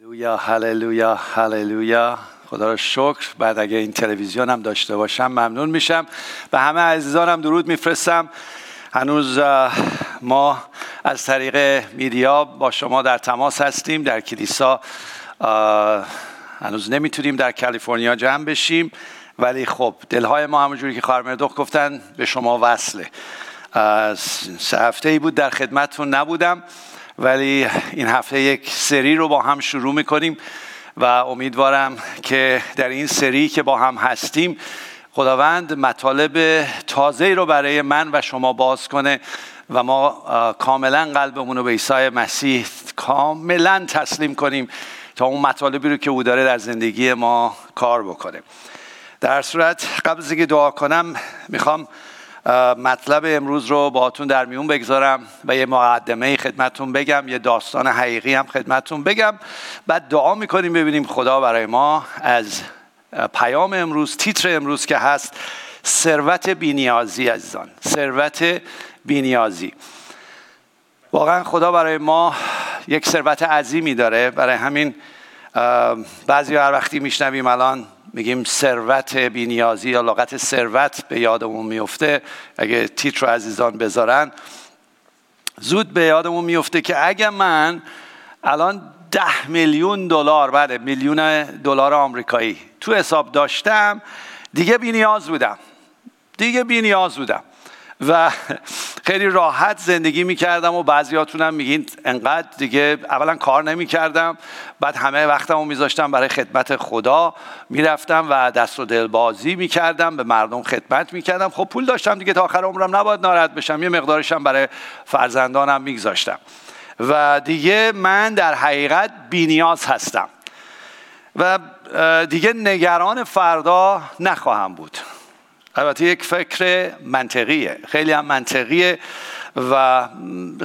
هللویا هللویا هللویا. خدا را شکر. بعد اگه این تلویزیون هم داشته باشم ممنون میشم. و همه عزیزانم درود میفرستم. هنوز ما از طریق میدیا با شما در تماس هستیم در کلیسا. هنوز نمی‌تونیم در کالیفرنیا جمع بشیم ولی خب دلهای ما همونجوری که خواهر مردخ گفتن به شما وصله. سه هفته ای بود در خدمتتون نبودم. ولی این هفته یک سری رو با هم شروع می‌کنیم و امیدوارم که در این سری که با هم هستیم خداوند مطالب تازه رو برای من و شما باز کنه و ما کاملا قلبمون رو به عیسی مسیح کاملا تسلیم کنیم تا اون مطالبی رو که او داره در زندگی ما کار بکنه. در صورت قبل از اینکه دعا کنم می‌خوام مطلب امروز رو باهاتون در میون بگذارم و یه مقدمه خدمتون بگم یه داستان حقیقی هم خدمتون بگم بعد دعا می‌کنیم ببینیم خدا برای ما از پیام امروز تیتر امروز که هست ثروت بینیازی عزیزان ثروت بینیازی. واقعا خدا برای ما یک ثروت عظیمی داره. برای همین بعضی هر وقتی میشنویم الان میگیم ثروت بینیازی یا لغت ثروت به یادمون میفته. اگه تیتر عزیزان بذارن زود به یادمون میفته که اگه من الان ده میلیون دلار بله میلیون دلار آمریکایی تو حساب داشتم دیگه بینیاز بودم. دیگه بینیاز بودم. و خیلی راحت زندگی می‌کردم و بعضیاتونم میگین انقدر دیگه اولا کار نمی‌کردم بعد همه وقتمو میذاشتم برای خدمت خدا می‌رفتم و دست و دل بازی می‌کردم به مردم خدمت می‌کردم. خب پول داشتم دیگه تا آخر عمرم نباید ناراحت بشم. یه مقدارشم برای فرزندانم میگذاشتم. و دیگه من در حقیقت بینیاز هستم. و دیگه نگران فردا نخواهم بود. البته یک فکر منطقیه خیلی هم منطقیه و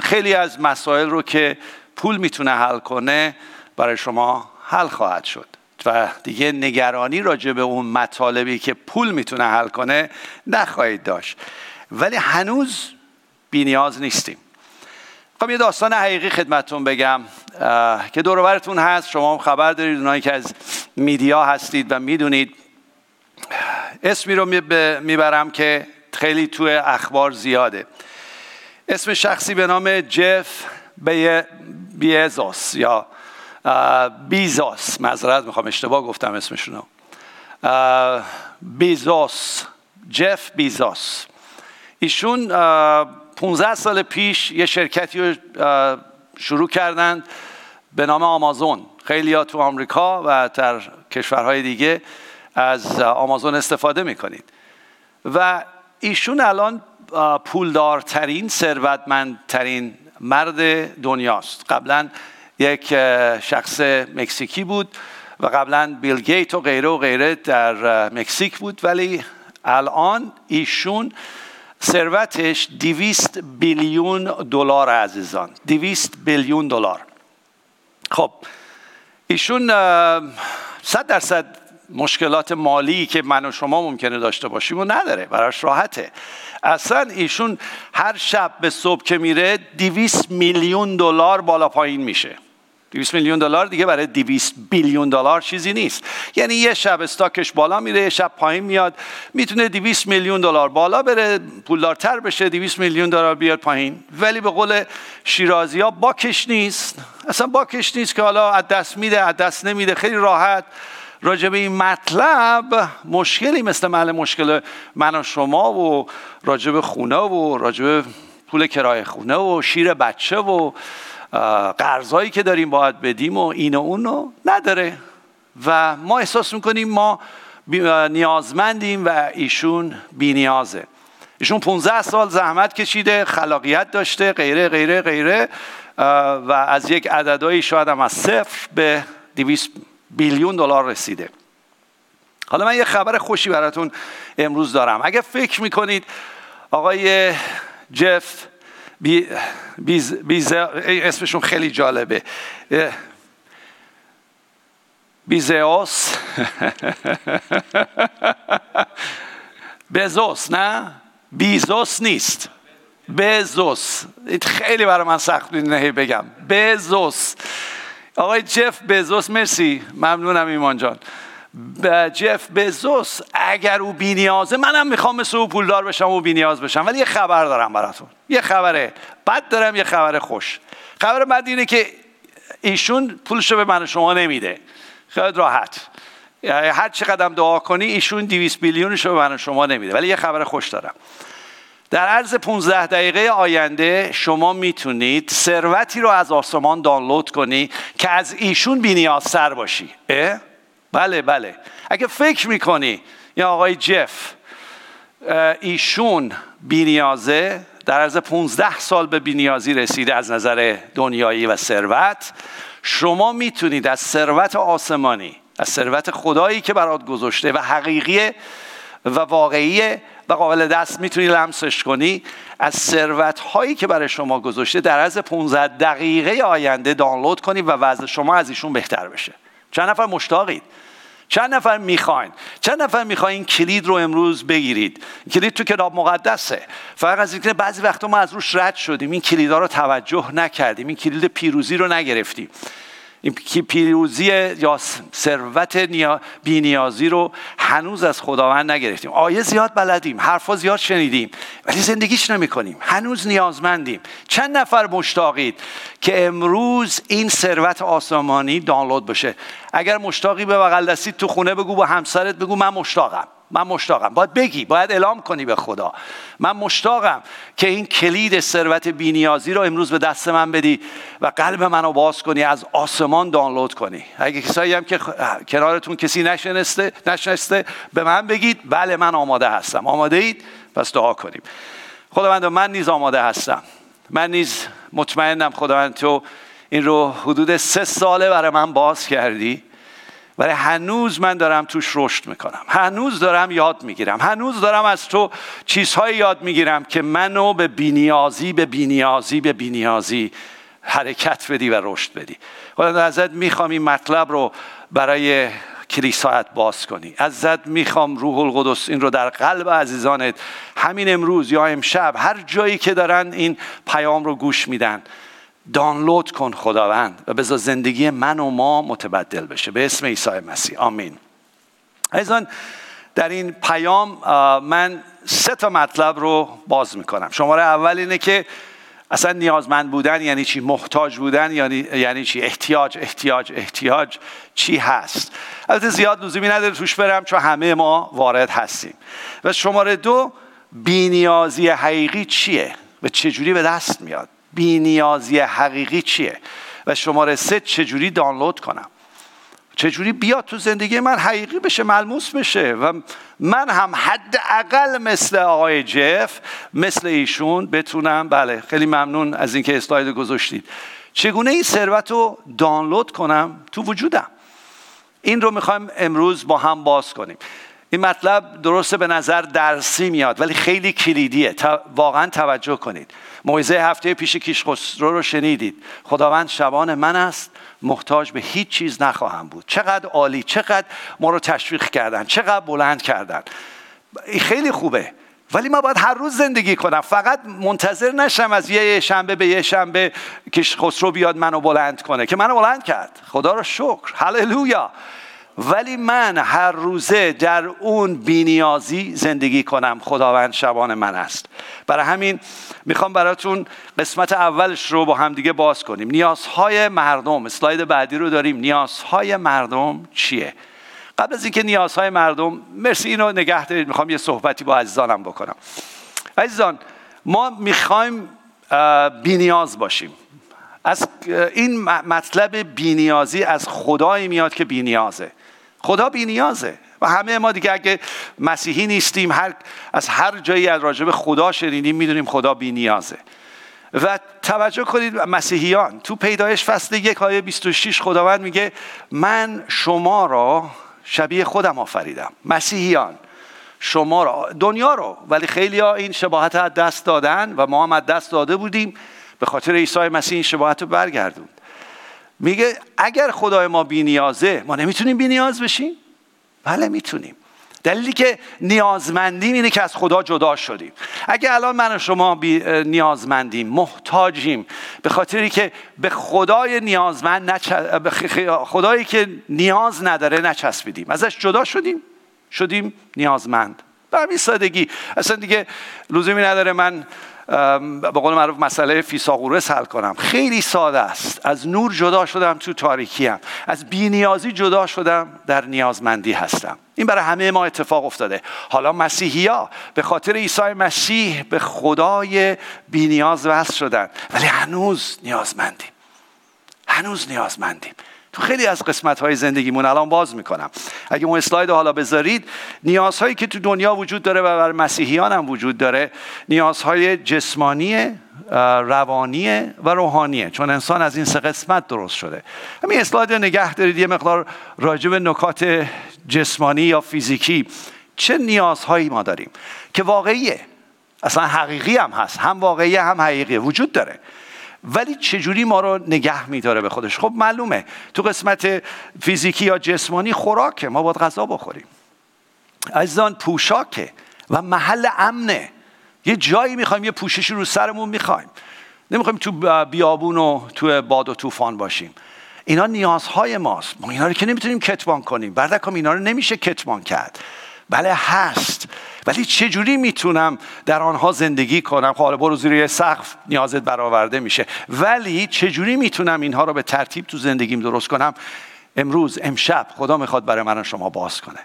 خیلی از مسائل رو که پول می‌تونه حل کنه برای شما حل خواهد شد و دیگه نگرانی راجع به اون مطالبی که پول می‌تونه حل کنه نخواهید داشت. ولی هنوز بینیاز نیستیم. خب یه داستان حقیقی خدمتون بگم که دورورتون هست. شما هم خبر دارید اونایی که از میدیا هستید و می‌دونید اسمی رو می‌برم که خیلی توی اخبار زیاده. اسم شخصی به نام جف بیزوس یا بیزوس. معذرت می‌خوام اشتباه گفتم اسمشونو. بیزوس. جف بیزوس. ایشون 15 سال پیش یه شرکتی رو شروع کردند به نام آمازون. خیلی تو آمریکا و در کشورهای دیگه از آمازون استفاده می‌کنید. و ایشون الان پولدارترین ثروتمندترین مرد دنیاست. قبلا یک شخص مکزیکی بود و قبلا بیل گیت و غیره و غیره در مکزیک بود. ولی الان ایشون ثروتش دیویست بیلیون دلار عزیزان. دیویست بیلیون دلار. خب ایشون صد درصد مشکلات مالی که من و شما ممکنه داشته باشیم و نداره براش راحته. اصلا ایشون هر شب به صبح که میره دیویس میلیون دلار بالا پایین میشه. 200 میلیون دلار دیگه برای 200 بیلیون دلار چیزی نیست. یعنی یه شب استاکش بالا میره یه شب پایین میاد می‌تونه 200 میلیون دلار بالا بره پولدارتر بشه 200 میلیون دلار بیاد پایین. ولی به قول شیرازی ها باکش نیست. اصلا باکش نیست که حالا از دست میده از دست نمیده خیلی راحت. راجع به این مطلب مشکلی مثل محل مشکل من و شما و راجع به خونه و راجع به پول کرایه خونه و شیر بچه و قرضایی که داریم باید بدیم و این و اون رو نداره. و ما احساس می‌کنیم ما نیازمندیم و ایشون بینیازه ایشون 15 سال زحمت کشیده خلاقیت داشته غیره غیره غیره و از یک عددهایی شاید هم از صفر به 200 بیلیون دلار رسیده. حالا من یه خبر خوشی براتون امروز دارم. اگه فکر می‌کنید آقای جف بی بیز اسمشون خیلی جالبه. بیزوس بزوس نه؟ بیزوس نیست. بزوس. خیلی برای من سخت نهی بگم. بزوس. آقای جف بزوس مرسی. ممنونم ایمان جان. جف بزوس اگر او بینیازه منم می‌خوام مثل او پولدار بشم و بینیاز بشم. ولی یه خبر دارم براتون. یه خبره. بد دارم یه خبر خوش. خبر بد اینه که ایشون پولشو به من شما نمیده. خیلی راحت. هر چه قدم دعا کنی ایشون 200 بیلیونش رو به من شما نمیده. ولی یه خبر خوش دارم. در عرض 15 دقیقه آینده شما می‌تونید ثروتی رو از آسمان دانلود کنی که از ایشون بینیازتر باشی اه؟ بله بله اگه فکر می‌کنی یا آقای جف ایشون بینیازه در عرض 15 سال به بینیازی رسیده از نظر دنیایی و ثروت شما می‌تونید از ثروت آسمانی از ثروت خدایی که برات گذاشته و حقیقی و واقعی و قابل دست می‌تونی لمسش کنی. از ثروت هایی که برای شما گذاشته در از 15 دقیقه آینده دانلود کنی و وضع شما از ایشون بهتر بشه. چند نفر مشتاقید؟ چند نفر می‌خواین؟ چند نفر می‌خواین کلید رو امروز بگیرید؟ کلید تو کتاب مقدسه. فقط از اینکه بعضی وقتا ما از روش رد شدیم. این کلیدا رو توجه نکردیم. این کلید پیروزی رو نگرفتیم. پیروزی یا ثروت بینیازی رو هنوز از خداوند نگرفتیم. آیه زیاد بلدیم حرفا زیاد شنیدیم ولی زندگیش نمی کنیم هنوز نیازمندیم. چند نفر مشتاقید که امروز این ثروت آسمانی دانلود بشه؟ اگر مشتاقی به بغل دستید تو خونه بگو با همسرت بگو من مشتاقم. من مشتاقم. باید بگی باید اعلام کنی به خدا. من مشتاقم که این کلید ثروت بینیازی رو امروز به دست من بدی و قلب منو باز کنی از آسمان دانلود کنی. اگه کسایی هم که کنارتون کسی نشنسته نشنسته به من بگید. بله من آماده هستم. آماده اید؟ پس دعا کنیم. خداوند من نیز آماده هستم. من نیز مطمئنم خداوند تو این رو حدود سه ساله برای من باز کردی. ولی هنوز من دارم توش رشد می‌کنم. هنوز دارم یاد می‌گیرم. هنوز دارم از تو چیزهایی یاد می‌گیرم که منو به بینیازی به بینیازی به بینیازی حرکت بدی و رشد بدی. خدا ازت می‌خوام این مطلب رو برای کلیسایت باز کنی. ازت می‌خوام روح القدس این رو در قلب عزیزانت همین امروز یا امشب هر جایی که دارن این پیام رو گوش میدن. دانلود کن خداوند و بذار زندگی من و ما متبدل بشه. به اسم عیسی مسیح. آمین. ایزان در این پیام من سه تا مطلب رو باز می‌کنم. شماره اول اینه که اصلا نیازمند بودن یعنی چی؟ محتاج بودن یعنی یعنی چی؟ احتیاج احتیاج احتیاج چی هست؟ البته زیاد لزومی نداره توش برم چون همه ما وارد هستیم. و شماره دو بینیازی حقیقی چیه؟ و چجوری به دست میاد؟ بینیازی حقیقی چیه و شماره سه چجوری دانلود کنم؟ چجوری بیاد تو زندگی من حقیقی بشه ملموس بشه و من هم حداقل مثل آقای جف مثل ایشون بتونم بله خیلی ممنون از اینکه اسلاید گذاشتید. چگونه این ثروت رو دانلود کنم؟ تو وجودم. این رو می‌خوایم امروز با هم باز کنیم. این مطلب درسته به نظر درسی میاد ولی خیلی کلیدیه. واقعا توجه کنید. موعظه هفته پیش کیشخسرو رو شنیدید. خداوند شبان من است محتاج به هیچ چیز نخواهم بود. چقدر عالی چقدر ما رو تشویق کردن چقدر بلند کردن. خیلی خوبه. ولی ما باید هر روز زندگی کنم. فقط منتظر نشم از یه شنبه به یه شنبه که خسرو بیاد منو بلند کنه که منو بلند کرد. خدا رو شکر. هللویا. ولی من هر روزه در اون بینیازی زندگی کنم خداوند شبان من است. برای همین می‌خوام براتون قسمت اولش رو با همدیگه باز کنیم. نیازهای مردم اسلاید بعدی رو داریم. نیازهای مردم چیه؟ قبل از اینکه نیازهای مردم مرسی اینو نگه دارید. می‌خوام یه صحبتی با عزیزانم بکنم. عزیزان ما می‌خوایم بینیاز باشیم. از این مطلب بینیازی از خدایی میاد که بینیازه. خدا بینیازه و همه ما دیگه اگه مسیحی نیستیم هر از هر جایی از راجب خدا شنیدیم می‌دونیم خدا بینیازه و توجه کنید مسیحیان تو پیدایش فصل یک آیه 26 خداوند میگه من شما را شبیه خودم آفریدم. مسیحیان شما را دنیا رو. ولی خیلی ها این شباهت از دست دادن و ما هم دست داده بودیم. به خاطر عیسی مسیح این شباهت رو برگردون. میگه اگر خدای ما بینیازه ما نمی‌تونیم بینیاز بشیم؟ بله می‌تونیم. دلیلی که نیازمندیم اینه که از خدا جدا شدیم. اگه الان من و شما بی نیازمندیم محتاجیم به خاطری که به خدای نیازمند نچ... خدایی که نیاز نداره نچسبیدیم. ازش جدا شدیم شدیم نیازمند. به همین سادگی. اصلا دیگه لزومی نداره من به قول معروف مسئله فیساغورس حل کنم. خیلی ساده است. از نور جدا شدم تو تاریکی هم. از بینیازی جدا شدم در نیازمندی هستم. این برای همه ما اتفاق افتاده. حالا مسیحی ها به خاطر عیسی مسیح به خدای بینیاز وصل شدن. ولی هنوز نیازمندیم. هنوز نیازمندیم. تو خیلی از قسمت های زندگیمون الان باز می‌کنم. اگه اون اسلاید حالا بذارید نیازهایی که تو دنیا وجود داره و بر مسیحیان هم وجود داره نیازهای جسمانی روانی و روحانیه چون انسان از این سه قسمت درست شده. همین اسلاید نگه دارید یه مقدار راجب نکات جسمانی یا فیزیکی. چه نیازهایی ما داریم؟ که واقعیه. اصلا حقیقی هم هست هم واقعی هم حقیقی وجود داره. ولی چجوری ما رو نگه میداره به خودش؟ خب معلومه. تو قسمت فیزیکی یا جسمانی خوراکه. ما باید غذا بخوریم. عزیزان پوشاکه و محل امنه. یه جایی می‌خوایم یه پوششی رو سرمون می‌خوایم. نمی‌خوایم تو بیابون و تو باد و طوفان باشیم. اینا نیازهای ماست. ما اینا رو که نمی‌تونیم کتمان کنیم. بردکم اینا رو نمیشه کتمان کرد. بله هست. ولی چجوری می‌تونم در آنها زندگی کنم؟ خب برو زیر سقف نیازت برآورده میشه. ولی چجوری می‌تونم اینها رو به ترتیب تو زندگیم درست کنم؟ امروز امشب خدا می‌خواد برای من شما باز کنه.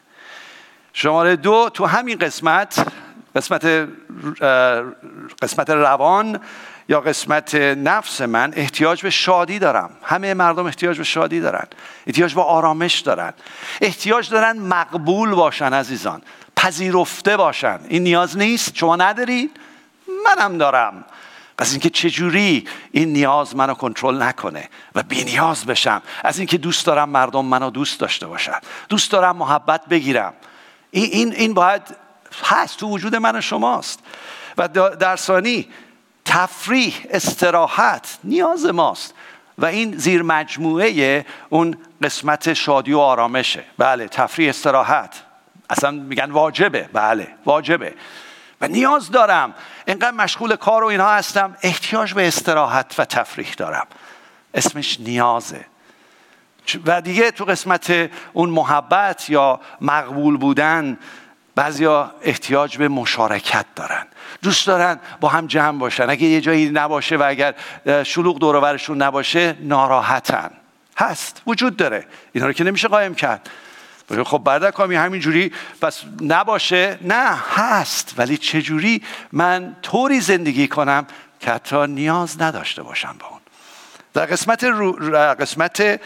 شماره دو تو همین قسمت قسمت قسمت روان یا قسمت نفس من احتیاج به شادی دارم. همه مردم احتیاج به شادی دارن. احتیاج به آرامش دارن. احتیاج دارن مقبول باشن عزیزان. پذیرفته باشن. این نیاز نیست. شما ندارید منم دارم. از اینکه چجوری این نیاز منو کنترل نکنه و بی نیاز بشم. از اینکه دوست دارم مردم منو دوست داشته باشن. دوست دارم محبت بگیرم. این, این, این باید هست. تو وجود من و شماست. و در ثانی تفریح استراحت نیاز ماست و این زیر مجموعه اون قسمت شادی و آرامشه. بله تفریح استراحت. اصلا میگن واجبه. بله واجبه. و نیاز دارم. اینقدر مشغول کار و اینها هستم احتیاج به استراحت و تفریح دارم. اسمش نیازه. و دیگه تو قسمت اون محبت یا مقبول بودن بعضیا احتیاج به مشارکت دارن. دوست دارن با هم جمع باشن. اگه یه جایی نباشه و اگر شلوغ دورورشون نباشه ناراحتن. هست. وجود داره. اینا رو که نمیشه قایم کرد. خب بعد کامی همینجوری پس نباشه. نه هست. ولی چجوری من طوری زندگی کنم که حتی نیاز نداشته باشم به اون؟ در قسمت, رو، قسمت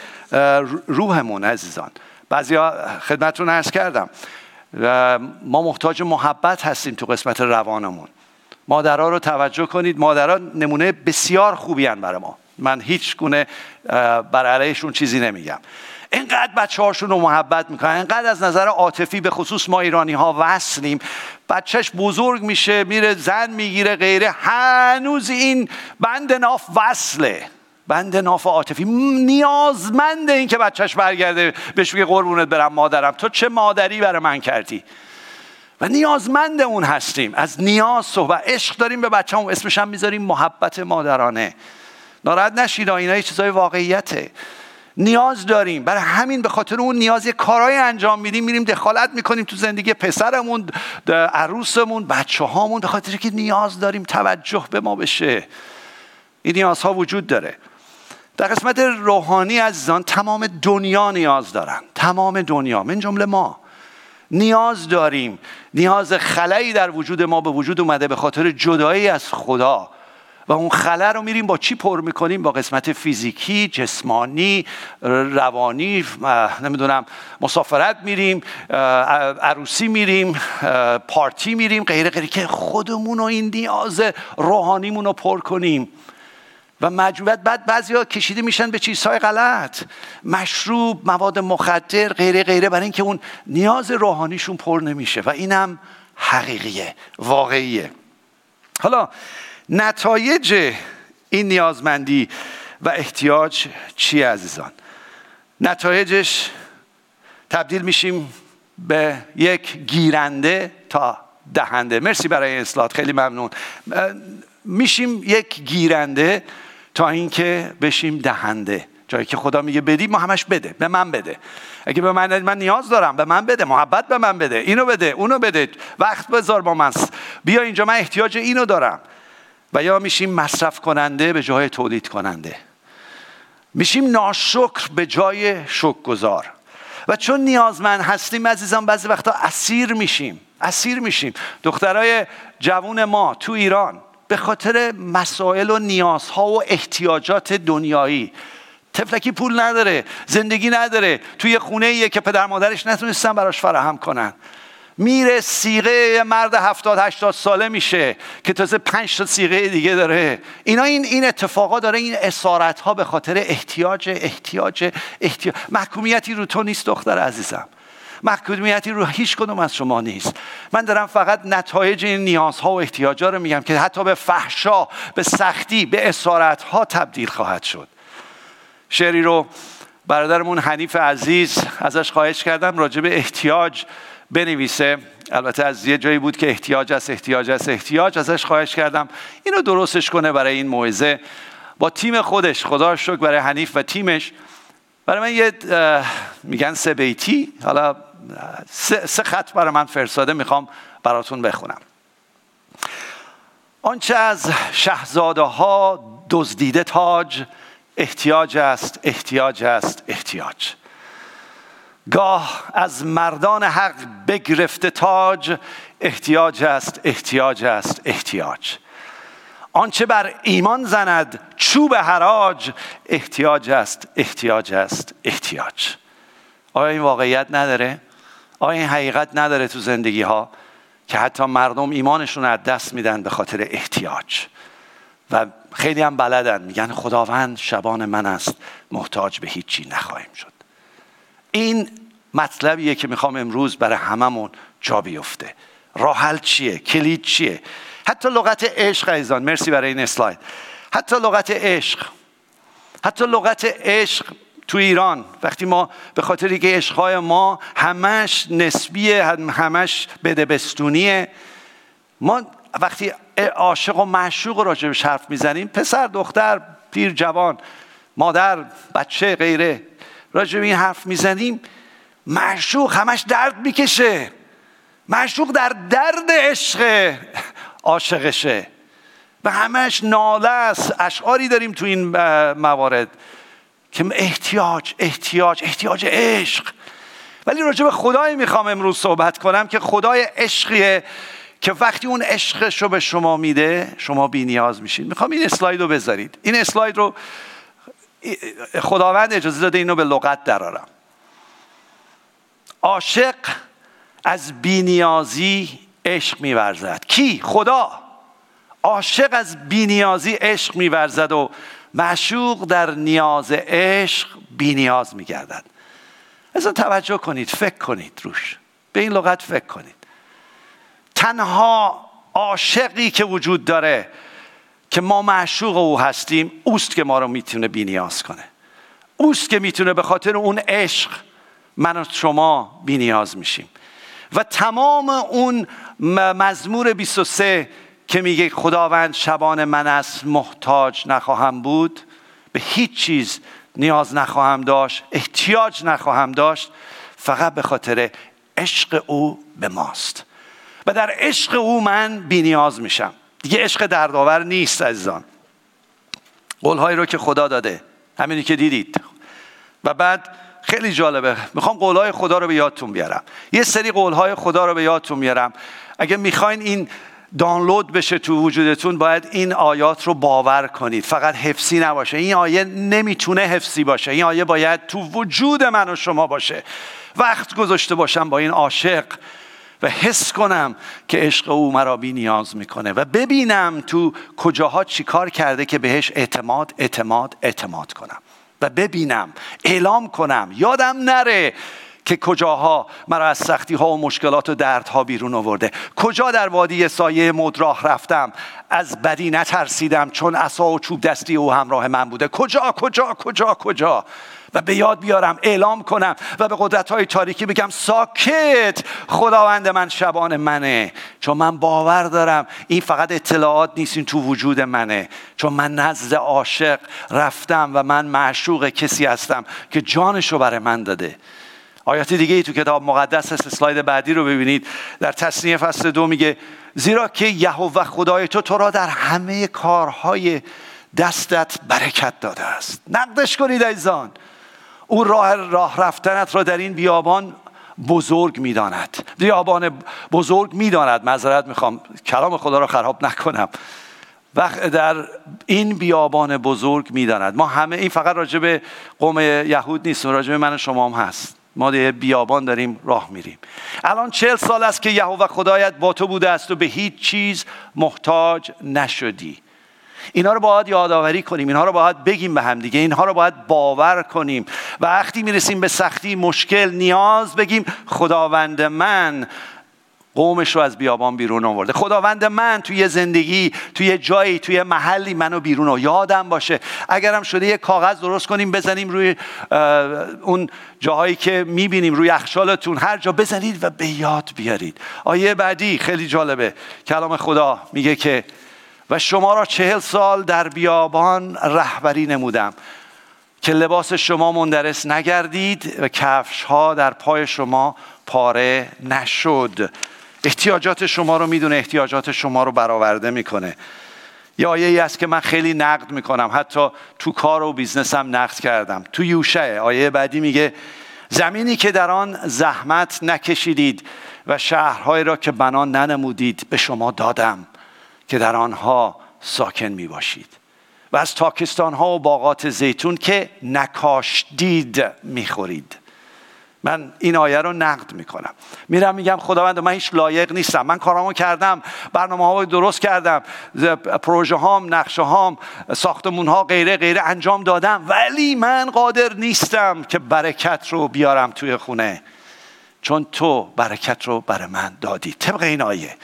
روحمون عزیزان. بعضی خدمتون ارز کردم. ما محتاج محبت هستیم تو قسمت روانمون. مادرها رو توجه کنید. مادرها نمونه بسیار خوبی هن برای ما. من هیچ گونه بر علیهشون چیزی نمیگم. اینقدر بچه هاشون رو محبت می‌کنن. اینقدر از نظر عاطفی به خصوص ما ایرانی ها وصلیم. بچهش بزرگ میشه میره زن می‌گیره غیره. هنوز این بند ناف وصله. بند ناف عاطفی. نیازمنده این که بچهش برگرده بهش بگه قربونت برم مادرم. تو چه مادری برای من کردی؟ و نیازمند اون هستیم. از نیاز صحبت. عشق داریم به بچه هم اسمش هم می‌ذاریم محبت مادرانه. ناراحت نشید اینا چیزای واقعیته. نیاز داریم. برای همین به خاطر اون نیاز کارهای انجام میدیم میریم دخالت می‌کنیم تو زندگی پسرمون عروسمون بچه هامون به خاطر که نیاز داریم توجه به ما بشه. این نیازها وجود داره. در قسمت روحانی عزیزان تمام دنیا نیاز دارن. تمام دنیا من جمله ما. نیاز داریم. نیاز خلایی در وجود ما به وجود اومده به خاطر جدایی از خدا. و اون خلا رو میریم با چی پر می‌کنیم؟ با قسمت فیزیکی جسمانی روانی نمی‌دونم مسافرت میریم عروسی میریم پارتی میریم غیره غیره. که خودمون و این نیاز روحانیمون رو پر کنیم. و مجبوریت بعد بعضی ها کشیده میشن به چیزهای غلط. مشروب مواد مخدر غیره غیره برای اینکه اون نیاز روحانیشون پر نمیشه. و اینم حقیقیه واقعیه. حالا نتایج این نیازمندی و احتیاج چی عزیزان؟ نتایجش تبدیل میشیم به یک گیرنده تا دهنده. مرسی برای اصلاحات خیلی ممنون. میشیم یک گیرنده تا اینکه بشیم دهنده. جایی که خدا میگه بدی ما همش بده. به من بده. اگه به من من نیاز دارم به من بده. محبت به من بده. اینو بده اونو بده. وقت بذار با من. بیا اینجا من احتیاج اینو دارم. و یا میشیم مصرف کننده به جای تولید کننده. میشیم ناشکر به جای شکر گذار و چون نیازمند هستیم عزیزان بعضی وقتا اسیر میشیم. اسیر میشیم. دخترای جوون ما تو ایران به خاطر مسائل و نیازها و احتیاجات دنیایی. تفلکی پول نداره زندگی نداره توی خونه ایه که پدر مادرش نتونستن براش فراهم کنن. میره سیغه مرد هفتاد هشتاد ساله میشه که تازه پنج تا سیغه دیگه داره. اینا این این اتفاقا داره این اسارت ها به خاطر احتیاج احتیاج احتیاج. محکومیتی رو تو نیست دختر عزیزم. محکومیتی رو هیچ کدوم از شما نیست. من دارم فقط نتایج این نیازها و احتیاجا رو میگم که حتی به فحشا به سختی به اسارت ها تبدیل خواهد شد. شعری رو برادرمون حنیف عزیز ازش خواهش کردم راجع به احتیاج بنویسه. البته از یه جایی بود که احتیاج است احتیاج است احتیاج ازش خواهش کردم. اینو درستش کنه برای این موعظه. با تیم خودش خدا شکر برای حنیف و تیمش برای من یه میگن سه بیتی. حالا سه, خط برای من فرستاده می‌خوام براتون بخونم. آنچه از شهزاده ها دزدیده تاج احتیاج است احتیاج است احتیاج. گاه از مردان حق بگرفته تاج احتیاج است احتیاج است احتیاج. آنچه بر ایمان زند چوب حراج احتیاج است احتیاج است احتیاج. آیا این واقعیت نداره؟ آیا این حقیقت نداره تو زندگی ها که حتی مردم ایمانشون از دست میدن به خاطر احتیاج؟ و خیلی هم بلدن میگن خداوند شبان من است محتاج به هیچی نخواهیم شد. این مطلبیه که می‌خوام امروز برای هممون جا بیفته. راحل چیه؟ کلید چیه؟ حتی لغت عشق ایزان مرسی برای این اسلاید. حتی لغت عشق. حتی لغت عشق تو ایران. وقتی ما به خاطر که عشقهای ما همش نسبیه همش بدبستونیه ما وقتی عاشق و معشوق راجبش حرف می‌زنیم پسر دختر پیر جوان مادر بچه غیره راجب این حرف می‌زنیم معشوق همش درد می‌کشه. معشوق در درد عشق عاشقشه. و همش ناله است اشعاری داریم تو این موارد که احتیاج احتیاج احتیاج عشق. ولی راجع به خدایی می‌خوام امروز صحبت کنم که خدای عشقیه که وقتی اون عشقش رو به شما میده شما بی نیاز میشین. می‌خوام این اسلاید رو بذارید. این اسلاید رو خداوند اجازه داده اینو به لغت درارم. عاشق از بینیازی عشق میورزد. کی؟ خدا. عاشق از بینیازی عشق میورزد و معشوق در نیاز عشق بینیاز میگردد. از توجه کنید فکر کنید روش. به این لغت فکر کنید. تنها عاشقی که وجود داره که ما معشوق او هستیم اوست که ما رو می‌تونه بینیاز کنه. اوست که می‌تونه به خاطر اون عشق من و شما بینیاز میشیم. و تمام اون مزمور 23 که میگه خداوند شبان من است محتاج نخواهم بود به هیچ چیز نیاز نخواهم داشت احتیاج نخواهم داشت فقط به خاطر عشق او به ماست. و در عشق او من بینیاز میشم. دیگه عشق دردآور نیست عزیزان. قولهایی رو که خدا داده. همینی که دیدید. و بعد خیلی جالبه. می‌خوام قولهای خدا رو به یادتون بیارم. یه سری قولهای خدا رو به یادتون بیارم اگه می‌خواین این دانلود بشه تو وجودتون باید این آیات رو باور کنید. فقط حفظی نباشه. این آیه نمی‌تونه حفظی باشه. این آیه باید تو وجود من و شما باشه. وقت گذاشته باشم با این عاشق و حس کنم که عشق او مرا بی نیاز می‌کنه و ببینم تو کجاها چیکار کرده که بهش اعتماد اعتماد اعتماد کنم. و ببینم اعلام کنم یادم نره که کجاها مرا از سختی ها و مشکلات و دردها بیرون آورده. کجا در وادی سایه مدراه رفتم؟ از بدی نترسیدم چون عصا و چوب دستی او همراه من بوده. کجا کجا کجا کجا؟ و به یاد بیارم اعلام کنم و به قدرت های تاریکی بگم ساکت خداوند من شبان منه. چون من باور دارم این فقط اطلاعات نیست این تو وجود منه. چون من نزد عاشق رفتم و من معشوق کسی هستم که جانش رو برای من داده. آیات دیگه ای تو کتاب مقدس هست اسلاید بعدی رو ببینید. در تصنیه فصل دو میگه زیرا که یهوه خدای تو تو را در همه کارهای دستت برکت داده است. نقدش کنید ایزان او راه راه رفتنت را در این بیابان بزرگ می‌داند. بیابان بزرگ می‌داند. معذرت می‌خوام. کلام خدا را خراب نکنم. وقت در این بیابان بزرگ می‌داند. ما همه این فقط راجع قوم یهود نیست راجع به من و شما هم هست. ما در بیابان داریم راه میریم. الان چهل سال است که یهوه خدایت با تو بوده است و به هیچ چیز محتاج نشدی. اینا رو باید یادآوری کنیم اینها رو باید بگیم به هم دیگه اینها رو باید باور کنیم. و وقتی می‌رسیم به سختی مشکل نیاز بگیم خداوند من قومش رو از بیابان بیرون آورده. خداوند من توی زندگی توی جایی توی محلی منو بیرون و یادم باشه. اگرم شده یه کاغذ درست کنیم بزنیم روی اون جاهایی که می‌بینیم روی اخشالتون هر جا بزنید و به یاد بیارید. آیه بعدی خیلی جالبه. کلام خدا میگه که و شما را چهل سال در بیابان رهبری نمودم که لباس شما مندرس نگردید و کفش ها در پای شما پاره نشد. احتیاجات شما رو می‌دونه احتیاجات شما رو برآورده می‌کنه. یا آیه ای است که من خیلی نقد می‌کنم. حتی تو کار و بیزنسم نقد کردم. تو یوشه آیه بعدی میگه زمینی که در آن زحمت نکشیدید و شهرهایی را که بنا ننمودید به شما دادم. که در آنها ساکن می باشید و از تاکستان ها و باغات زیتون که نکاشتید می‌خورید. من این آیه رو نقد می‌کنم. میرم میگم خداوند من هیچ لایق نیستم. من کارامو کردم. برنامه ها درست کردم. پروژه هام نقشه هام ساختمون ها غیره غیره انجام دادم. ولی من قادر نیستم که برکت رو بیارم توی خونه. چون تو برکت رو برای من دادی. طبق این آیه.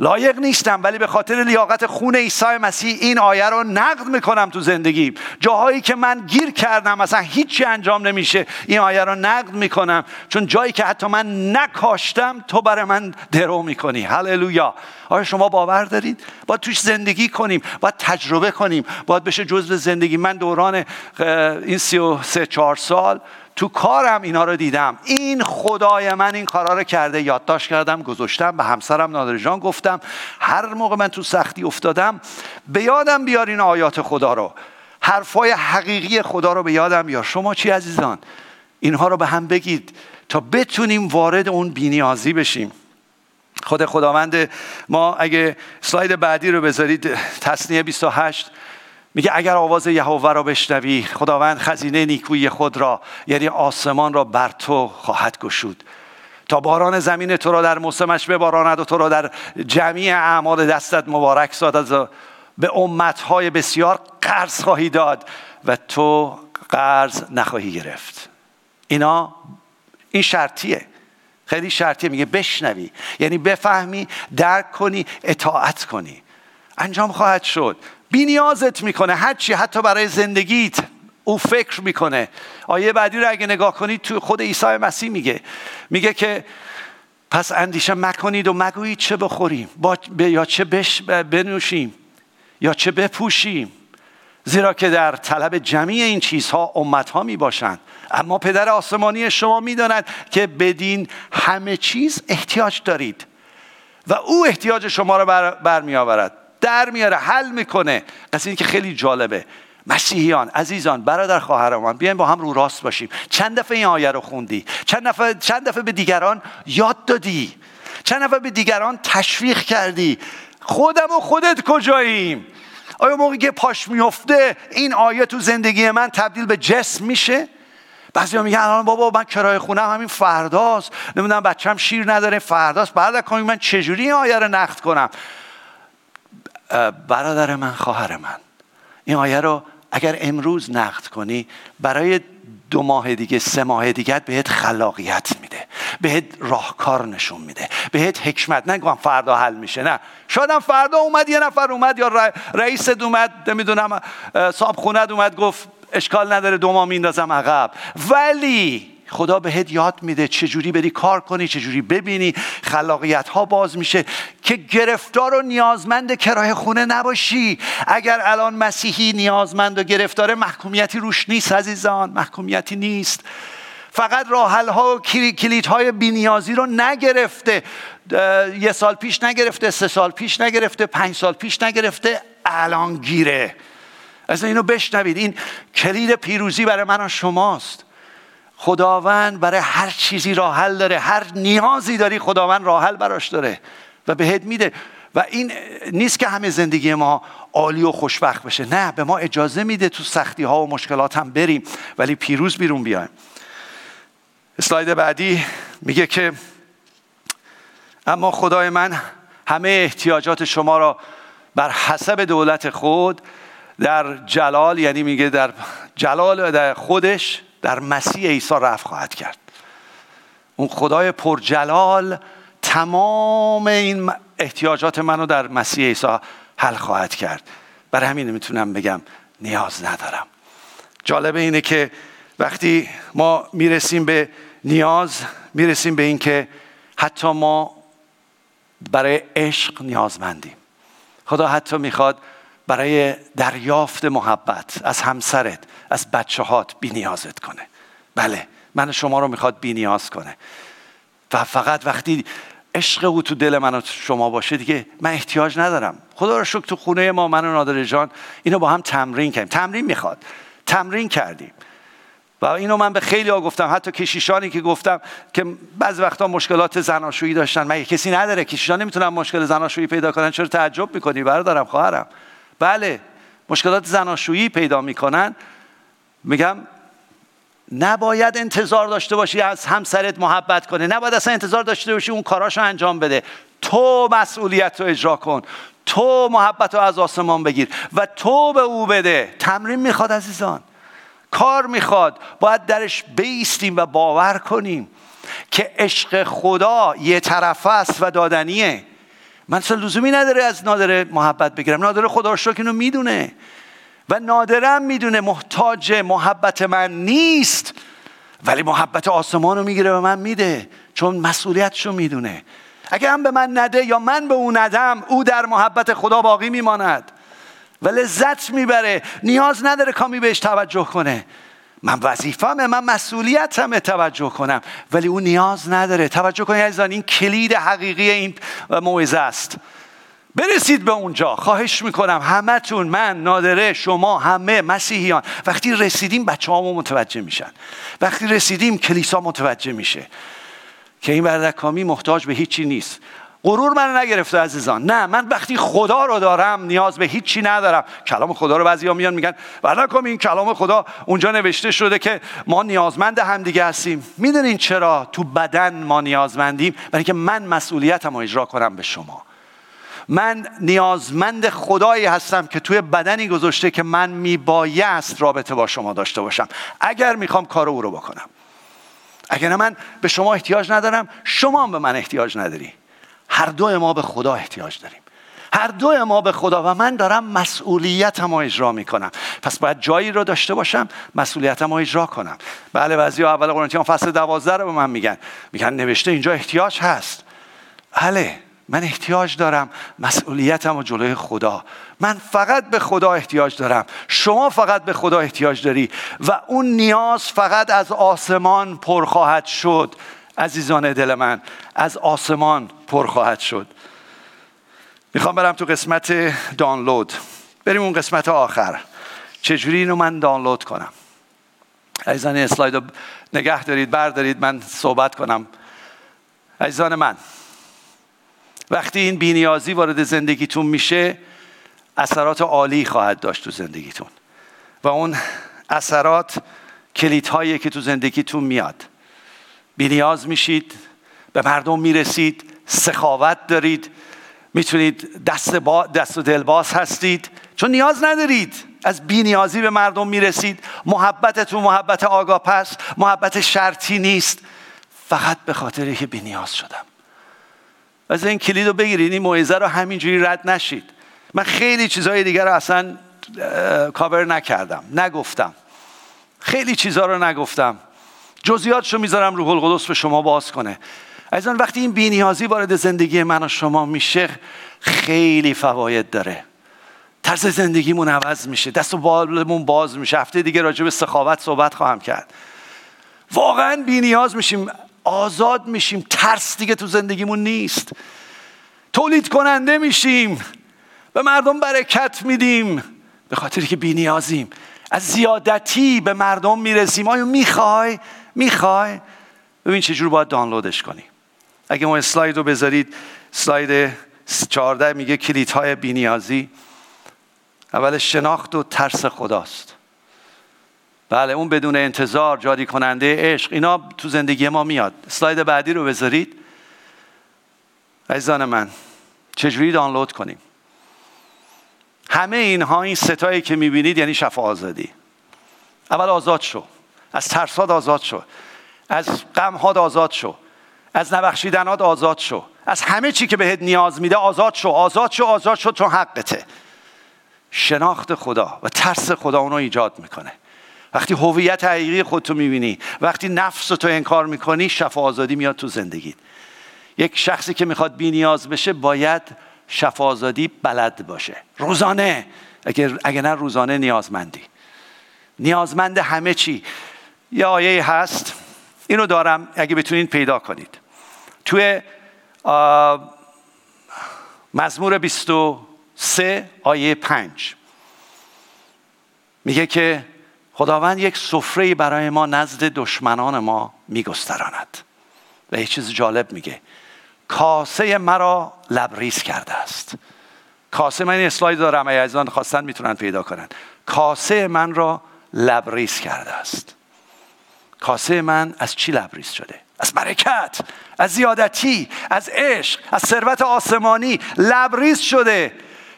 لایق نیستم ولی به خاطر لیاقت خون عیسی مسیح این آیه رو نقد می‌کنم تو زندگیم جاهایی که من گیر کردم مثلا هیچی انجام نمیشه این آیه رو نقد می‌کنم. چون جایی که حتی من نکاشتم تو برای من درو می‌کنی. هللویا. آیا شما باور دارید؟ باید توش زندگی کنیم باید تجربه کنیم. باید بشه جزء زندگی. من دوران این سی و سه چهار سال تو کارم اینا رو دیدم. این خدای من این کارا رو کرده. یادداشت کردم گذاشتم به همسرم نادر جان گفتم هر موقع من تو سختی افتادم به یادم بیار این آیات خدا رو. حرفای حقیقی خدا رو به یادم بیار. شما چی عزیزان؟ اینها رو به هم بگید تا بتونیم وارد اون بینیازی بشیم. خود خداوند ما اگه سلاید بعدی رو بذارید تصنیه 28 میگه اگر آواز یهوه را بشنوی خداوند خزینه نیکویی خود را یعنی آسمان را بر تو خواهد گشود. تا باران زمین تو را در موسمش بباراند و تو را در جمعی اعمال دستت مبارک سازد. به امتهای بسیار قرض خواهی داد و تو قرض نخواهی گرفت. اینا این شرطیه. خیلی شرطیه. میگه بشنوی. یعنی بفهمی درک کنی اطاعت کنی. انجام خواهد شد. بینیازت می‌کنه هرچی حتی برای زندگیت او فکر می‌کنه. آیه بعدی رو اگه نگاه کنید تو خود عیسی مسیح میگه. میگه که پس اندیشه مکنید و مگویید چه بخوریم؟ با یا چه بش بنوشیم؟ یا چه بپوشیم؟ زیرا که در طلب جمعی این چیزها امتها می باشند اما پدر آسمانی شما می‌داند که بدین همه چیز احتیاج دارید و او احتیاج شما را بر, بر آورد در میاره حل می‌کنه. از این که خیلی جالبه. مسیحیان عزیزان برادر خواهرمان بیایم با هم رو راست باشیم. چند دفعه این آیه رو خوندی؟ چند دفعه, چند دفعه به دیگران یاد دادی؟ چند دفعه به دیگران تشویق کردی؟ خودم و خودت کجاییم؟ آیا موقعی که پاش میفته این آیه تو زندگی من تبدیل به جسم میشه؟ بعضی میگن الان بابا من کرایه خونم همین فرداست. نمی‌دونم بچم شیر نداره فرداست. بعد کنیم من چجوری این آیه رو نقد کنم؟ برادر من خواهر من. این آیه رو اگر امروز نقد کنی برای دو ماه دیگه سه ماه دیگه بهت خلاقیت میده. بهت راهکار نشون میده. بهت حکمت. نگم فردا حل میشه نه. شاید فردا اومد یه نفر اومد یا رئیس اومد نمی‌دونم صاحب خونه اومد گفت اشکال نداره دو ماه میندازم عقب. ولی خدا بهت یاد میده چجوری بری کار کنی چجوری ببینی. خلاقیت ها باز میشه که گرفتار و نیازمند کرایه خونه نباشی. اگر الان مسیحی نیازمند و گرفتار محکومیتی روش نیست عزیزان محکومیتی نیست. فقط راحل ها و کلید های بینیازی رو نگرفته. یه سال پیش نگرفته سه سال پیش نگرفته پنج سال پیش نگرفته الان گیره. از اینو بشنوید. این کلید پیروزی برای من و شماست. خداوند برای هر چیزی راه حل داره. هر نیازی داری خداوند راه حل براش داره و بهت میده. و این نیست که همه زندگی ما عالی و خوشبخت بشه. نه به ما اجازه میده تو سختی ها و مشکلات هم بریم. ولی پیروز بیرون بیایم. اسلاید بعدی میگه که اما خدای من همه احتیاجات شما را بر حسب دولت خود در جلال یعنی میگه در جلال در خودش در مسیح عیسی رفت خواهد کرد. اون خدای پرجلال تمام این احتیاجات منو در مسیح عیسی حل خواهد کرد. برای همین می‌تونم بگم نیاز ندارم. جالب اینه که وقتی ما می‌رسیم به نیاز می‌رسیم به اینکه حتی ما برای عشق نیازمندیم. خدا حتی می‌خواد برای دریافت محبت از همسرت از بچه هات بی نیازت کنه. بله من شما رو می‌خواد بی نیاز کنه. و فقط وقتی عشق او تو دل من و شما باشه دیگه من احتیاج ندارم. خدا رو شکر تو خونه ما من و نادر جان اینو با هم تمرین کردیم. تمرین می‌خواد. تمرین کردیم. و اینو من به خیلی ها گفتم حتی کشیشانی که گفتم که بعض وقتا مشکلات زناشویی داشتن. مگه کسی نداره؟ کشیشان نمی‌تونن مشکل زناشویی پیدا کنن. چرا تعجب می‌کنی؟ برادرم خواهرم. بله مشکلات زناشویی پیدا می‌کنن. میگم نباید انتظار داشته باشی از همسرت محبت کنه. نباید اصلا انتظار داشته باشی اون کاراشو انجام بده. تو مسئولیت رو اجرا کن. تو محبت رو از آسمان بگیر و تو به او بده. تمرین می‌خواد عزیزان. کار می‌خواد. باید درش بیستیم و باور کنیم که عشق خدا یه طرف است و دادنیه. من اصلا لزومی نداره از نادره محبت بگیرم. نادره خدا رو اینو می‌دونه. و نادرم می‌دونه محتاج محبت من نیست ولی محبت آسمان رو می‌گیره و من میده چون مسئولیتشو می‌دونه. اگر هم به من نده یا من به او ندم او در محبت خدا باقی میماند. و لذت می‌بره نیاز نداره کامی بهش توجه کنه. من وظیفمه من مسئولیتمه توجه کنم ولی او نیاز نداره. توجه کنید عزیزان این کلید حقیقی این موعظه است. برسید به اونجا. خواهش می‌کنم همتون من نادره شما همه مسیحیان وقتی رسیدیم بچه هامو متوجه میشن. وقتی رسیدیم کلیسا متوجه میشه که این بردکامی محتاج به هیچی نیست. غرور من نگرفته عزیزان. نه من وقتی خدا رو دارم نیاز به هیچی ندارم. کلام خدا رو بعضیا میان میگن بردکامی این کلام خدا اونجا نوشته شده که ما نیازمند همدیگه هستیم. می‌دونین چرا؟ تو بدن ما نیازمندیم. برای که من مسئولیتم رو اجرا کنم به شما. من نیازمند خدایی هستم که توی بدنی گذاشته که من میبایست رابطه با شما داشته باشم. اگر می‌خوام کار او رو بکنم. اگر من به شما احتیاج ندارم شما هم به من احتیاج نداری. هر دو ما به خدا احتیاج داریم. هر دو ما به خدا و من دارم مسئولیتم رو اجرا می‌کنم. پس باید جایی رو داشته باشم مسئولیتم رو اجرا کنم. بله بعضی اول قرنتیان فصل دوازده رو به من میگن. میگن نوشته اینجا احتیاج هست. بله. من احتیاج دارم مسئولیتم و جلوی خدا. من فقط به خدا احتیاج دارم. شما فقط به خدا احتیاج داری و اون نیاز فقط از آسمان پر خواهد شد. عزیزان دل من از آسمان پر خواهد شد. می‌خوام برم تو قسمت دانلود. بریم اون قسمت آخر. چجوری اینو من دانلود کنم؟ عزیزان اسلاید رو نگه دارید بردارید من صحبت کنم. عزیزان من وقتی این بینیازی وارد زندگیتون میشه اثرات عالی خواهد داشت تو زندگیتون. و اون اثرات کلیدهایی که تو زندگیتون میاد. بینیاز میشید به مردم می‌رسید سخاوت دارید می‌تونید دست, با دست و دلباز هستید. چون نیاز ندارید. از بینیازی به مردم می‌رسید. محبتتون محبت آگاه پس محبت شرطی نیست. فقط به خاطر که بینیاز شدم. از این کلید رو بگیرید این موعظه رو همینجوری رد نشید. من خیلی چیزهای دیگر رو اصلا کاور نکردم نگفتم. خیلی چیزها رو نگفتم. جزئیاتشو می‌ذارم روح القدس به شما باز کنه. از وقتی این بینیازی وارد زندگی من و شما میشه خیلی فواید داره. طرز زندگیمون عوض میشه دست و بالمون باز میشه. هفته دیگه راجع به سخاوت صحبت خواهم کرد. واقعا بینیاز میشیم. آزاد میشیم. ترس دیگه تو زندگیمون نیست. تولید کننده میشیم. به مردم برکت میدیم. به خاطری که بینیازیم. از زیادتی به مردم می‌رسیم. آیا می‌خوای؟ می‌خوای؟ ببین چجور باید دانلودش کنی. اگه ما اسلاید رو بذارید سلاید 14 میگه کلیدهای بینیازی. اول شناخت و ترس خداست. بله اون بدون انتظار جاری کننده عشق. اینا تو زندگی ما میاد. سلاید بعدی رو بذارید. عزیزان من چجوری دانلود کنیم؟ همه اینها این ستایی که می‌بینید یعنی شفا آزادی. اول آزاد شو. از ترسات آزاد شو. از غمهات آزاد شو. از نبخشیدنات آزاد شو. از همه چی که بهت نیاز میده آزاد شو. آزاد شو آزاد شو تو حقته. شناخت خدا و ترس خدا اونو ایجاد می‌کنه. وقتی هویت حقیقی خودتو می‌بینی وقتی نفس تو انکار می‌کنی شفا آزادی میاد تو زندگیت. یک شخصی که می‌خواد بی نیاز بشه باید شفا آزادی بلد باشه. روزانه. اگر, اگر نه روزانه نیازمندی. نیازمند همه چی. یه آیه هست. اینو دارم اگه بتونید پیدا کنید. توی مزمور 23 آیه 5 میگه که خداوند یک سفره برای ما نزد دشمنان ما میگستراند. و یه چیز جالب میگه. کاسه مرا لبریز کرده است. کاسه من این اسلاید دارم اگه عزیزان خواستن می‌تونن پیدا کنن. کاسه من را لبریز کرده است. کاسه من از چی لبریز شده؟ از برکت از زیادتی از عشق از ثروت آسمانی لبریز شده.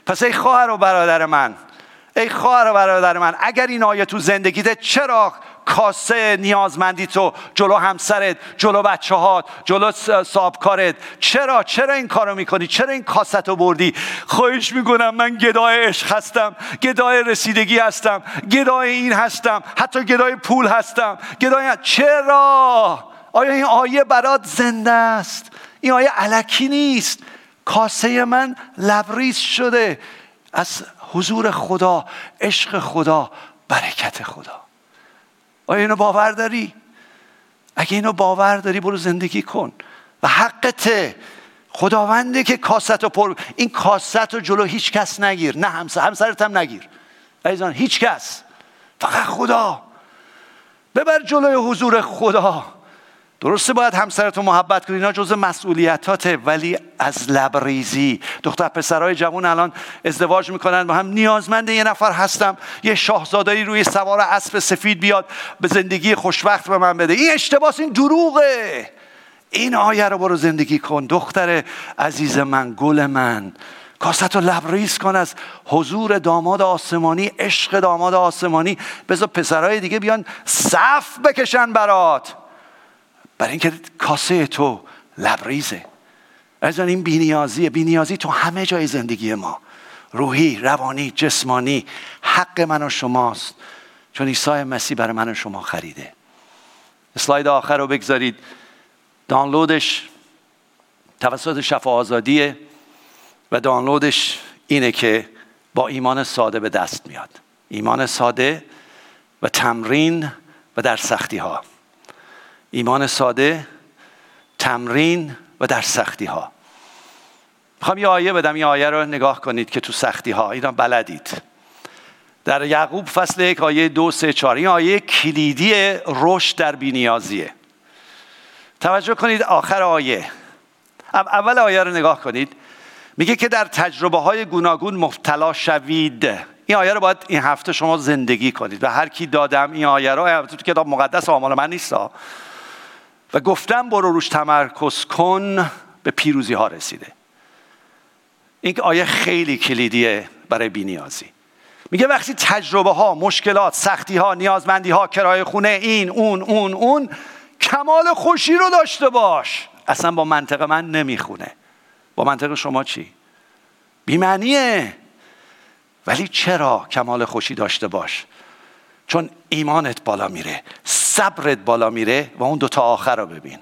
پس ای خواهر و برادر من ای خواهر و برادر من اگر این آیه تو زندگیت چرا کاسه نیازمندی تو جلو همسرت جلو بچه هات جلو سابکارت؟ چرا؟ چرا این کارو می‌کنی؟ چرا این کاست رو بردی؟ خواهش می‌کنم من گدای عشق هستم گدای رسیدگی هستم گدای این هستم حتی گدای پول هستم. گدای چرا؟ آیا این آیه برات زنده است؟ این آیه علکی نیست. کاسه من لبریز شده. از حضور خدا عشق خدا برکت خدا. آیا اینو باور داری؟ اگه اینو باور داری برو زندگی کن. و حقته خداونده که کاست رو پر این کاست رو جلو هیچ کس نگیر. نه همسر همسرت هم نگیر. عزیزان هیچ کس. فقط خدا. ببر جلوی حضور خدا. درسته باید همسرتو محبت کنی اینا جز مسئولیتاته ولی از لبریزی. دختر پسرهای جوان الان ازدواج می‌کنن. با هم نیازمند یه نفر هستم. یه شاهزادایی روی سوار اسب سفید بیاد به زندگی خوشبخت به من بده. این اشتباس این دروغه. این آیه رو برو زندگی کن. دختر عزیز من گل من. کاست رو لبریز کن از حضور داماد آسمانی عشق داماد آسمانی. بذار پسرهای دیگه بیان صف بکشن برات. برای اینکه کاسه تو لبریزه. از این بینیازیه. بینیازی تو همه جای زندگی ما. روحی روانی جسمانی حق من و شماست. چون عیسی مسیح برای من و شما خریده. اسلاید آخر رو بگذارید. دانلودش توسط شفا آزادیه و دانلودش اینه که با ایمان ساده به دست میاد. ایمان ساده و تمرین و در سختی ها ایمان ساده تمرین و در سختی ها می‌خوام یه آیه بدم یه آیه رو نگاه کنید که تو سختی ها اینا بلدید. در یعقوب فصل یک آیه دو سه چار این آیه کلیدی رشد در بینیازیه. توجه کنید آخر آیه. اول آیه رو نگاه کنید. میگه که در تجربه های گوناگون مبتلا شوید. این آیه رو باید این هفته شما زندگی کنید. و هر کی دادم این آیه رو تو کتاب مقدس آمال من نیست و گفتم برو روش تمرکز کن به پیروزی ها رسیده. این آیه خیلی کلیدیه برای بینیازی. میگه وقتی تجربه ها مشکلات سختی ها نیازمندی ها کرایه خونه این اون اون اون کمال خوشی رو داشته باش. اصلا با منطق من نمی‌خونه. با منطق شما چی؟ بیمعنیه. ولی چرا کمال خوشی داشته باش؟ چون ایمانت بالا میره صبرت بالا میره و اون دوتا آخر رو ببین.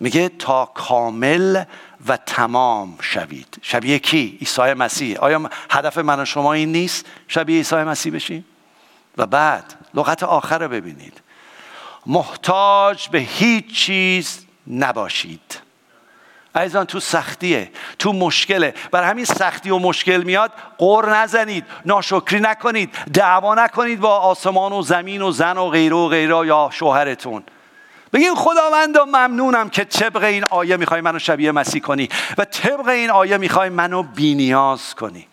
میگه تا کامل و تمام شوید. شبیه کی؟ عیسی مسیح. آیا هدف من و شما این نیست شبیه عیسی مسیح بشیم؟ و بعد لغت آخر رو ببینید. محتاج به هیچ چیز نباشید. عزیزان تو سختیه تو مشکله. بر همین سختی و مشکل میاد قر نزنید ناشکری نکنید دعوا نکنید با آسمان و زمین و زن و غیره و غیره یا شوهرتون. بگین خداوندا ممنونم که طبق این آیه می‌خوای منو شبیه مسیح کنی و طبق این آیه می‌خوای منو بینیاز کنی.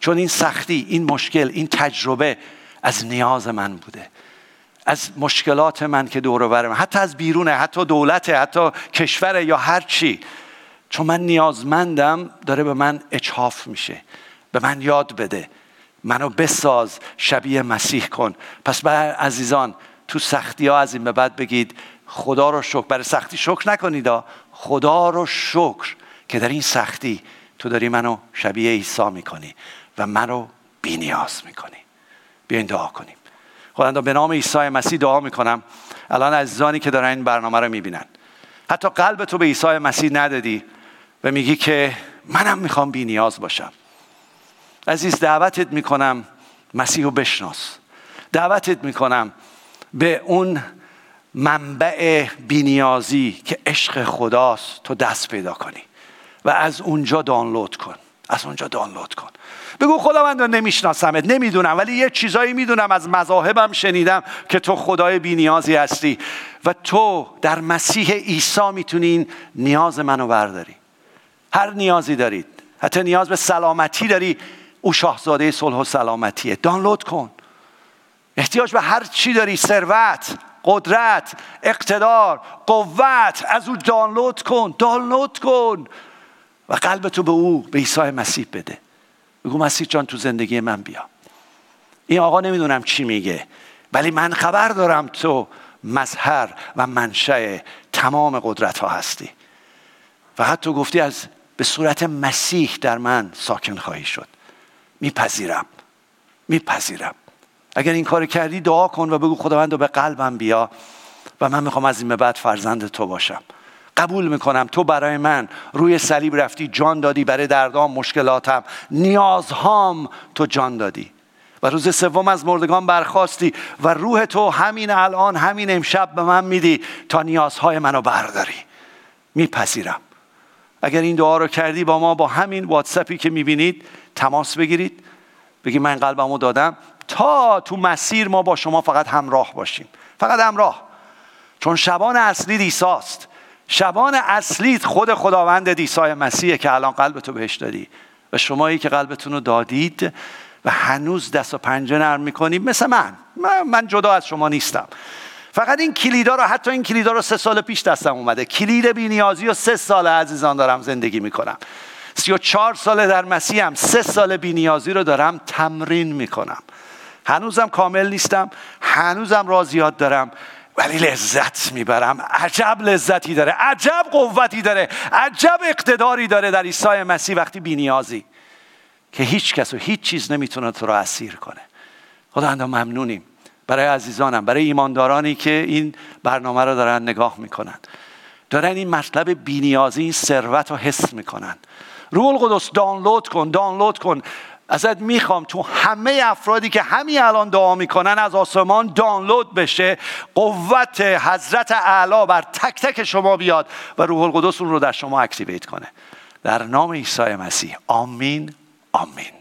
چون این سختی این مشکل این تجربه از نیاز من بوده. از مشکلات من که دور برم حتی از بیرونه حتی دولت حتی کشور یا هر چی. چون من نیازمندم داره به من اچاف میشه. به من یاد بده. منو بساز شبیه مسیح کن. پس بر عزیزان تو سختی ها از این به بعد بگید خدا رو شکر. برای سختی شکر نکنید خدا رو شکر که در این سختی تو داری منو شبیه عیسی می‌کنی و منو بینیاز می‌کنی. بیاین دعا کنیم. خداوندا به نام عیسی مسیح دعا می‌کنم. الان عزیزانی که دارن این برنامه رو می‌بینن. حتی قلب تو به عیسی مسیح ندادی. و میگی که منم می‌خوام بی نیاز باشم. عزیز دعوتت می‌کنم مسیح رو بشناس. دعوتت می‌کنم به اون منبع بینیازی که عشق خداست تو دست پیدا کنی و از اونجا دانلود کن. از اونجا دانلود کن. بگو خداوند نمیشناسمت نمی‌دونم ولی یه چیزایی می‌دونم از مذاهبم شنیدم که تو خدای بینیازی هستی و تو در مسیح عیسی می‌تونی نیاز منو برداری. هر نیازی دارید. حتی نیاز به سلامتی داری. او شاهزاده صلح و سلامتیه. دانلود کن. احتیاج به هر چی داری. ثروت قدرت اقتدار قوت از او دانلود کن. دانلود کن. و قلب تو به او به عیسی مسیح بده. بگو مسیح جان تو زندگی من بیا. این آقا نمی‌دونم چی میگه ولی من خبر دارم تو مظهر و منشأ تمام قدرت ها هستی. فقط تو گفتی از به صورت مسیح در من ساکن خواهی شد. میپذیرم. میپذیرم. اگر این کار کردی دعا کن و بگو خداوند به قلبم بیا و من می‌خوام از این به بعد فرزند تو باشم. قبول می‌کنم تو برای من روی صلیب رفتی جان دادی برای دردام مشکلاتم. نیازهام تو جان دادی. و روز سوم از مردگان برخواستی و روح تو همین الان همین امشب به من میدی تا نیازهای منو برداری. میپذیرم. اگر این دعا رو کردی با ما با همین واتسپی که می‌بینید تماس بگیرید. بگی من قلبمو دادم. تا تو مسیر ما با شما فقط همراه باشیم. فقط همراه. چون شبان اصلی دیساست. شبان اصلی خود خداوند دیسای مسیحه که الان قلبتو بهش دادی. و شمایی که قلبتون رو دادید و هنوز دست و پنجه نرم می‌کنید مثل من. من من جدا از شما نیستم. فقط این کلیدا رو حتی این کلیدا رو سه سال پیش دستم اومده. کلید بینیازی و سه سال عزیزان دارم زندگی می‌کنم. سی و چهار ساله در مسیحم سه سال بینیازی رو دارم تمرین می‌کنم. هنوزم کامل نیستم هنوزم راضیات دارم ولی لذت می‌برم. عجب لذتی داره عجب قوتی داره عجب اقتداری داره در عیسی مسیح وقتی بینیازی. که هیچ کس و هیچ چیز نمی‌تونه تو رو اسیر کنه. خدا ممنونیم. برای عزیزانم برای ایماندارانی که این برنامه رو دارن نگاه می‌کنن. دارن این مطلب بینیازی این ثروت رو حس می‌کنن. روح القدس دانلود کن دانلود کن. ازت می‌خوام تو همه افرادی که همین الان دعا می‌کنن از آسمان دانلود بشه. قوت حضرت اعلی بر تک تک شما بیاد و روح القدس اون رو در شما اکتیویت کنه. در نام عیسی مسیح. آمین آمین.